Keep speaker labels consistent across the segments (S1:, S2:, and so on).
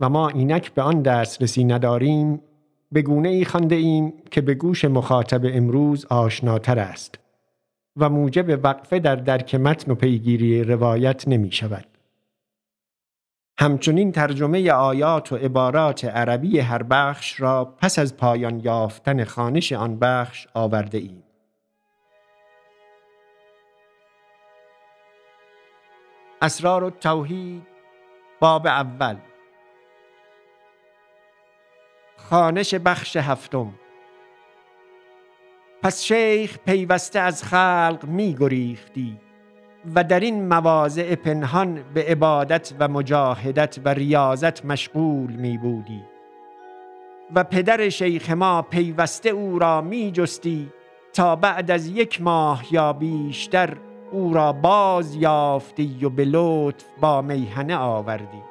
S1: و ما اینک به آن دسترسی نداریم به گونه ای خانده ایم که به گوش مخاطب امروز آشناتر است و موجب وقفه در درک متن و پیگیری روایت نمی شود. همچنین ترجمه آیات و عبارات عربی هر بخش را پس از پایان یافتن خانش آن بخش آورده ایم. اسرار التوحید باب اول خانش بخش هفتم. پس شیخ پیوسته از خلق می گریختی و در این مواضع پنهان به عبادت و مجاهدت و ریاضت مشغول می بودی و پدر شیخ ما پیوسته او را می جستی تا بعد از یک ماه یا بیشتر او را باز یافتی و به لطف با میهنه آوردی.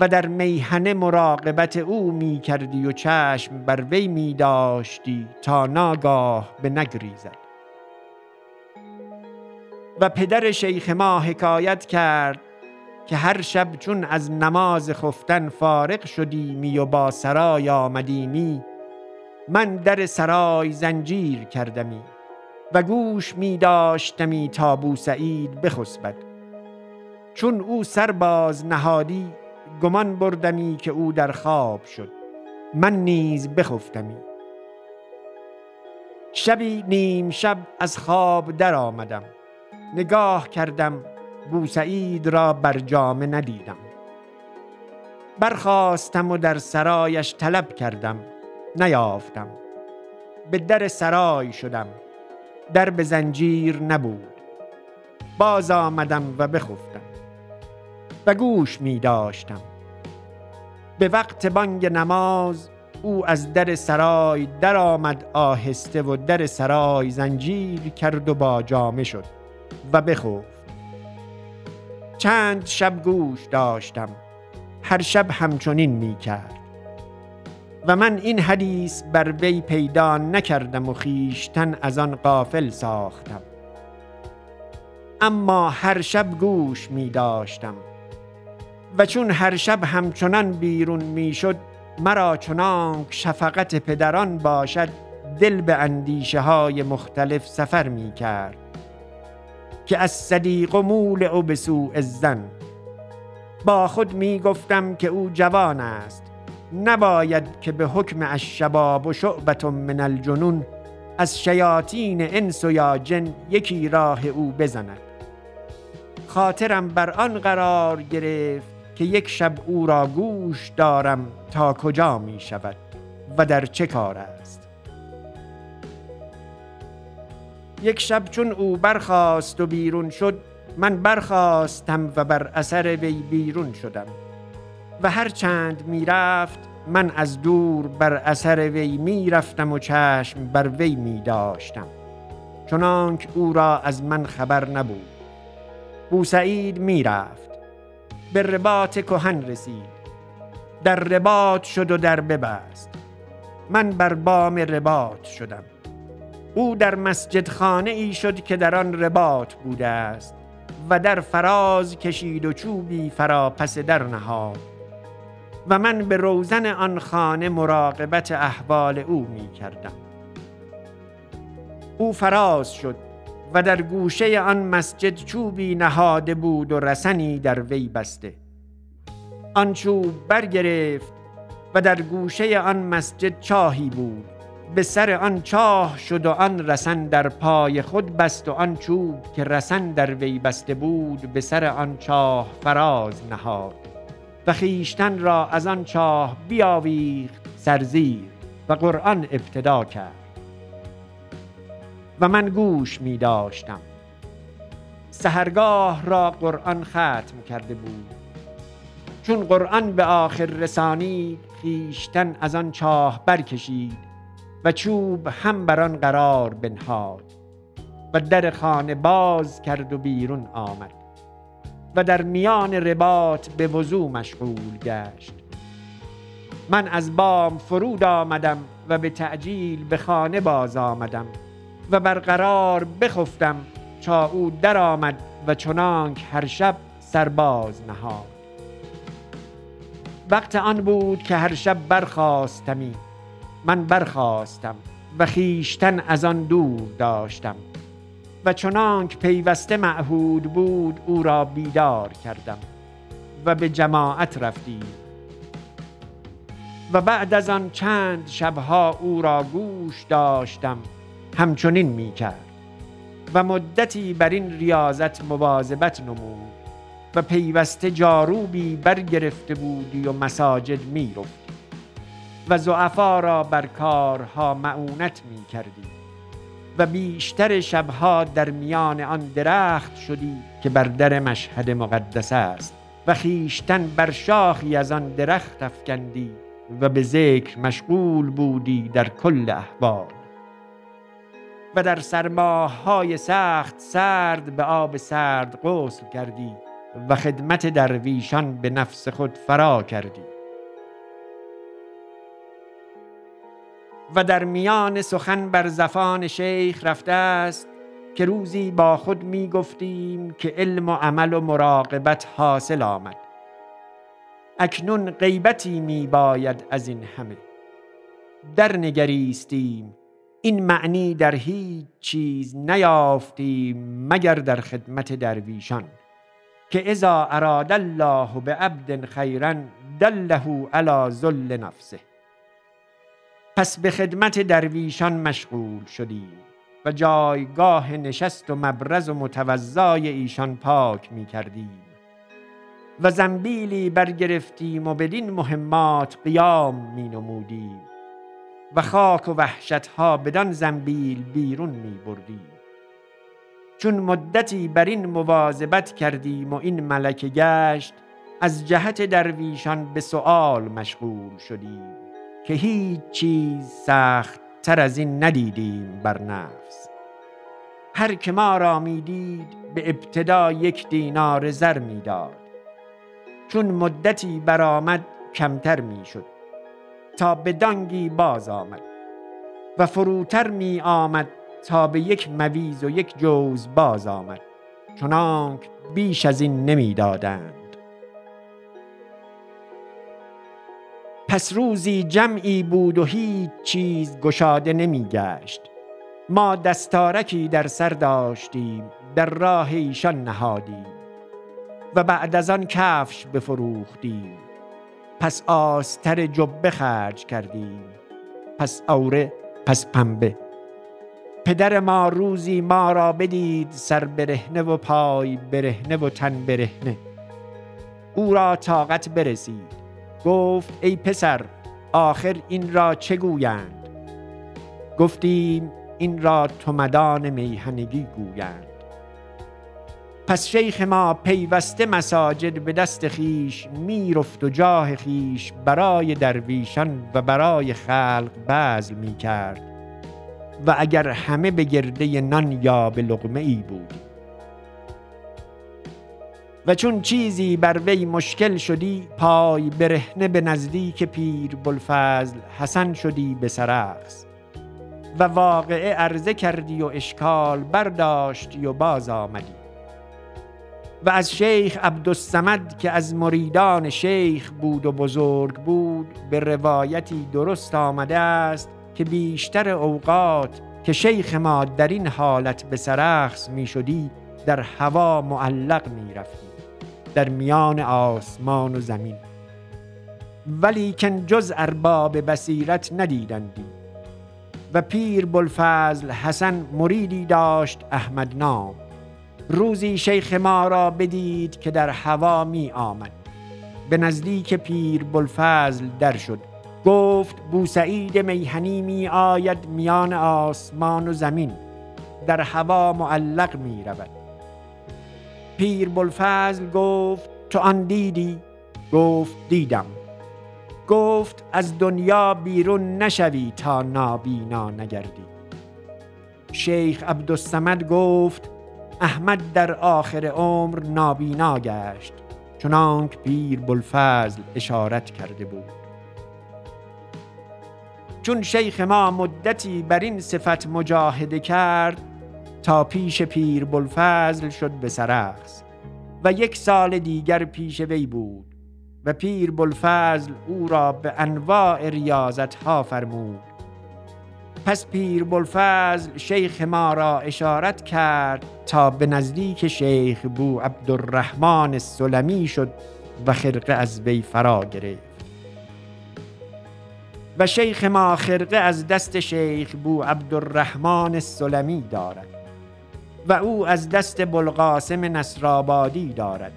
S1: و در میهنه مراقبت او می کردی و چشم بر وی می داشتی تا ناگاه به نگریزد. و پدر شیخ ما حکایت کرد که هر شب چون از نماز خفتن فارغ شدیمی و با سرای آمدیمی من در سرای زنجیر کردمی و گوش می داشتمی تا بو سعید بخسبد. چون او سرباز نهادی گمان بردمی که او در خواب شد. من نیز بخفتمی. شبی نیم شب از خواب در آمدم نگاه کردم بوسعید را بر جامه ندیدم. برخواستم و در سرایش طلب کردم. نیافتم. به در سرای شدم. در به زنجیر نبود. باز آمدم و بخفتم. و گوش می داشتم. به وقت بانگ نماز او از در سرای در آمد آهسته و در سرای زنجیر کرد و با جامه شد و بخفت. چند شب گوش داشتم هر شب همچنین می کرد. و من این حدیث بر وی پیدا نکردم و خیشتن از آن قافل ساختم. اما هر شب گوش می داشتم. و چون هر شب همچنان بیرون می‌شد مرا چنانک شفقت پدران باشد دل به اندیشه های مختلف سفر می کرد که از صدیق و مول او به سوء زن با خود می گفتم که او جوان است. نباید که به حکم الشباب و شعبت من الجنون از شیاطین انس و یا جن یکی راه او بزند. خاطرم بر آن قرار گرفت که یک شب او را گوش دارم تا کجا می شود و در چه کار است. یک شب چون او برخاست و بیرون شد من برخواستم و بر اثر وی بیرون شدم. و هر چند می رفت من از دور بر اثر وی می رفتم و چشم بر وی می داشتم. چنانک او را از من خبر نبود. بوسعید می رفت. به رباط کهن رسید. در رباط شد و در ببست. من بر بام رباط شدم. او در مسجد خانه ای شد که در آن رباط بوده است و در فراز کشید و چوبی فرا پس در نهاد. و من به روزن آن خانه مراقبت احوال او می کردم او فراز شد و در گوشه آن مسجد چوبی نهاده بود و رسنی در وی بسته. آن چوب برگرفت و در گوشه آن مسجد چاهی بود. به سر آن چاه شد و آن رسن در پای خود بست و آن چوب که رسن در وی بسته بود به سر آن چاه فراز نهاد و خیشتن را از آن چاه بیاویخت سرزیر و قرآن ابتدا کرد. و من گوش می داشتم. سهرگاه را قرآن ختم کرده بود. چون قرآن به آخر رسانی خیشتن از آن چاه برکشید و چوب هم بر آن قرار بنهاد و در خانه باز کرد و بیرون آمد و در میان رباط به وضوع مشغول گشت. من از بام فرود آمدم و به تعجیل به خانه باز آمدم. و برقرار بخفتم چا او در آمد و چنانک هر شب سرباز نهاد. وقت آن بود که هر شب برخواستمی من برخواستم و خیشتن از آن دور داشتم. و چنانک پیوسته معهود بود او را بیدار کردم و به جماعت رفتیم. و بعد از آن چند شبها او را گوش داشتم همچنین می کرد و مدتی بر این ریاضت مواظبت نمود و پیوسته جاروبی برگرفته بودی و مساجد می رفتی و زعفا را بر کارها معونت می کردی و بیشتر شبها در میان آن درخت شدی که بر در مشهد مقدس است و خیشتن بر شاخی از آن درخت افکندی و به ذکر مشغول بودی در کل احوال. و در سرماه های سخت سرد به آب سرد غسل کردی و خدمت درویشان به نفس خود فرا کردی. و در میان سخن بر زفان شیخ رفته است که روزی با خود می گفتیم که علم و عمل و مراقبت حاصل آمد. اکنون غیبتی می باید از این همه. در نگریستیم این معنی در هیچ چیز نیافتیم مگر در خدمت درویشان که اذا اراد الله به عبد خیرا دله علی ذل نفسه. پس به خدمت درویشان مشغول شدیم و جایگاه نشست و مبرز و متوضای ایشان پاک می کردیم و زنبیلی برگرفتیم و بدین مهمات قیام می نمودیم. و خاک و وحشتها بدان زنبیل بیرون می بردیم چون مدتی بر این مواظبت کردیم و این ملکه گشت از جهت درویشان به سؤال مشغول شدیم که هیچ چیز سخت تر از این ندیدیم بر نفس. هر که ما را می‌دید به ابتدا یک دینار زر می‌داد چون مدتی برآمد کمتر می‌شد تا به دانگی باز آمد و فروتر می آمد تا به یک مویز و یک جوز باز آمد چنانک بیش از این نمی‌دادند پس روزی جمعی بود و هیچ چیز گشاده نمی گشت. ما دستارکی در سر داشتیم در راه ایشان نهادیم و بعد از آن کفش بفروختیم. پس آستر جبه خرج کردیم پس اوره پس پنبه. پدر ما روزی ما را بدید سر برهنه و پای برهنه و تن برهنه. او را طاقت برسید. گفت ای پسر آخر این را چه گویند؟ گفتیم این را تمدان میهنگی گویند. پس شیخ ما پیوسته مساجد به دست خیش می‌رفت و جاه خیش برای درویشان و برای خلق می کرد و اگر همه به گرده نان یا به لغمه ای بود. و چون چیزی بر وی مشکل شدی پای برهنه به نزدیک پیر بلفضل حسن شدی به سرخس. و واقعه عرضه کردی و اشکال برداشتی و باز آمدی. و از شیخ عبدالسمد که از مریدان شیخ بود و بزرگ بود به روایتی درست آمده است که بیشتر اوقات که شیخ ما در این حالت به سرخص می شدی در هوا معلق می رفتی در میان آسمان و زمین. ولیکن جز ارباب بصیرت ندیدندی. و پیر بلفضل حسن مریدی داشت احمد نام روزی شیخ ما را بدید که در هوا می آمد. به نزدیک پیر بلفضل در شد. گفت بوسعید میهنی می آید میان آسمان و زمین. در هوا معلق می رود. پیر بلفضل گفت تو آن دیدی؟ گفت دیدم. گفت از دنیا بیرون نشوی تا نابینا نگردی. شیخ عبدالسمد گفت احمد در آخر عمر نابینا گشت چنانک پیر بلفضل اشارت کرده بود. چون شیخ ما مدتی بر این صفت مجاهده کرد تا پیش پیر بلفضل شد به سرخص و یک سال دیگر پیش وی بود و پیر بلفضل او را به انواع ریاضت ها فرمود. پس پیر بلفضل شیخ ما را اشارت کرد تا به نزدیک شیخ بو عبدالرحمن السلمی شد و خرقه از وی فرا گرفت. و شیخ ما خرقه از دست شیخ بو عبدالرحمن السلمی دارد و او از دست بلقاسم نصرآبادی دارد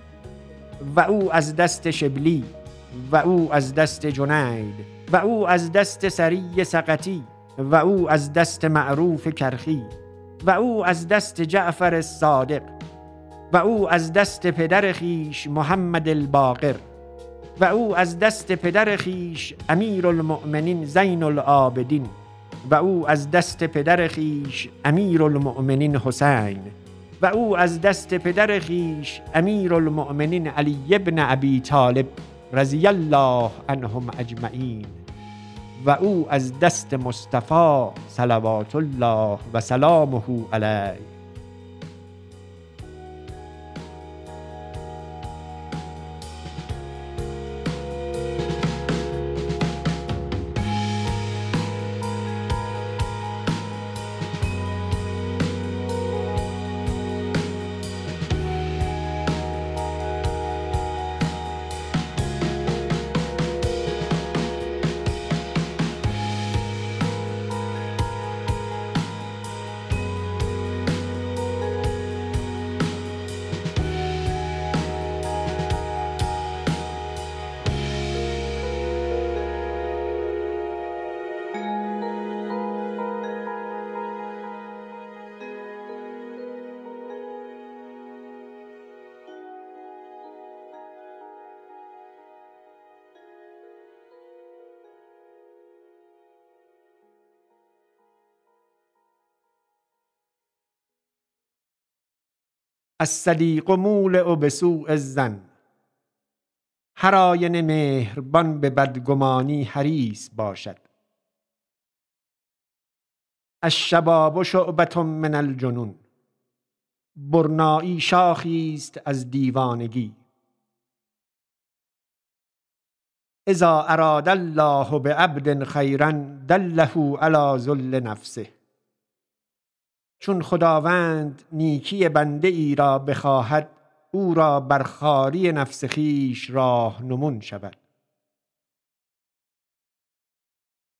S1: و او از دست شبلی و او از دست جنید و او از دست سری سقطی و او از دست معروف کرخی و او از دست جعفر الصادق و او از دست پدر خیش محمد الباقر و او از دست پدر خیش امیر المؤمنین زین العابدین و او از دست پدر خیش امیر المؤمنین حسین و او از دست پدر خیش امیر المؤمنین علی ابن ابی طالب رضی الله عنهم اجمعین. و او از دست مصطفی صلوات الله و سلامه علیه. الصدیق مولع به سوء الظن. هر آینه مهربان به بدگمانی حریص باشد. الشباب شعبة من الجنون. برنایی شاخی است از دیوانگی. اذا اراد الله بعبد خیرا دله علی ذل نفسه. چون خداوند نیکی بنده ای را بخواهد او را بر خاری نفس خیش راه نمون شود.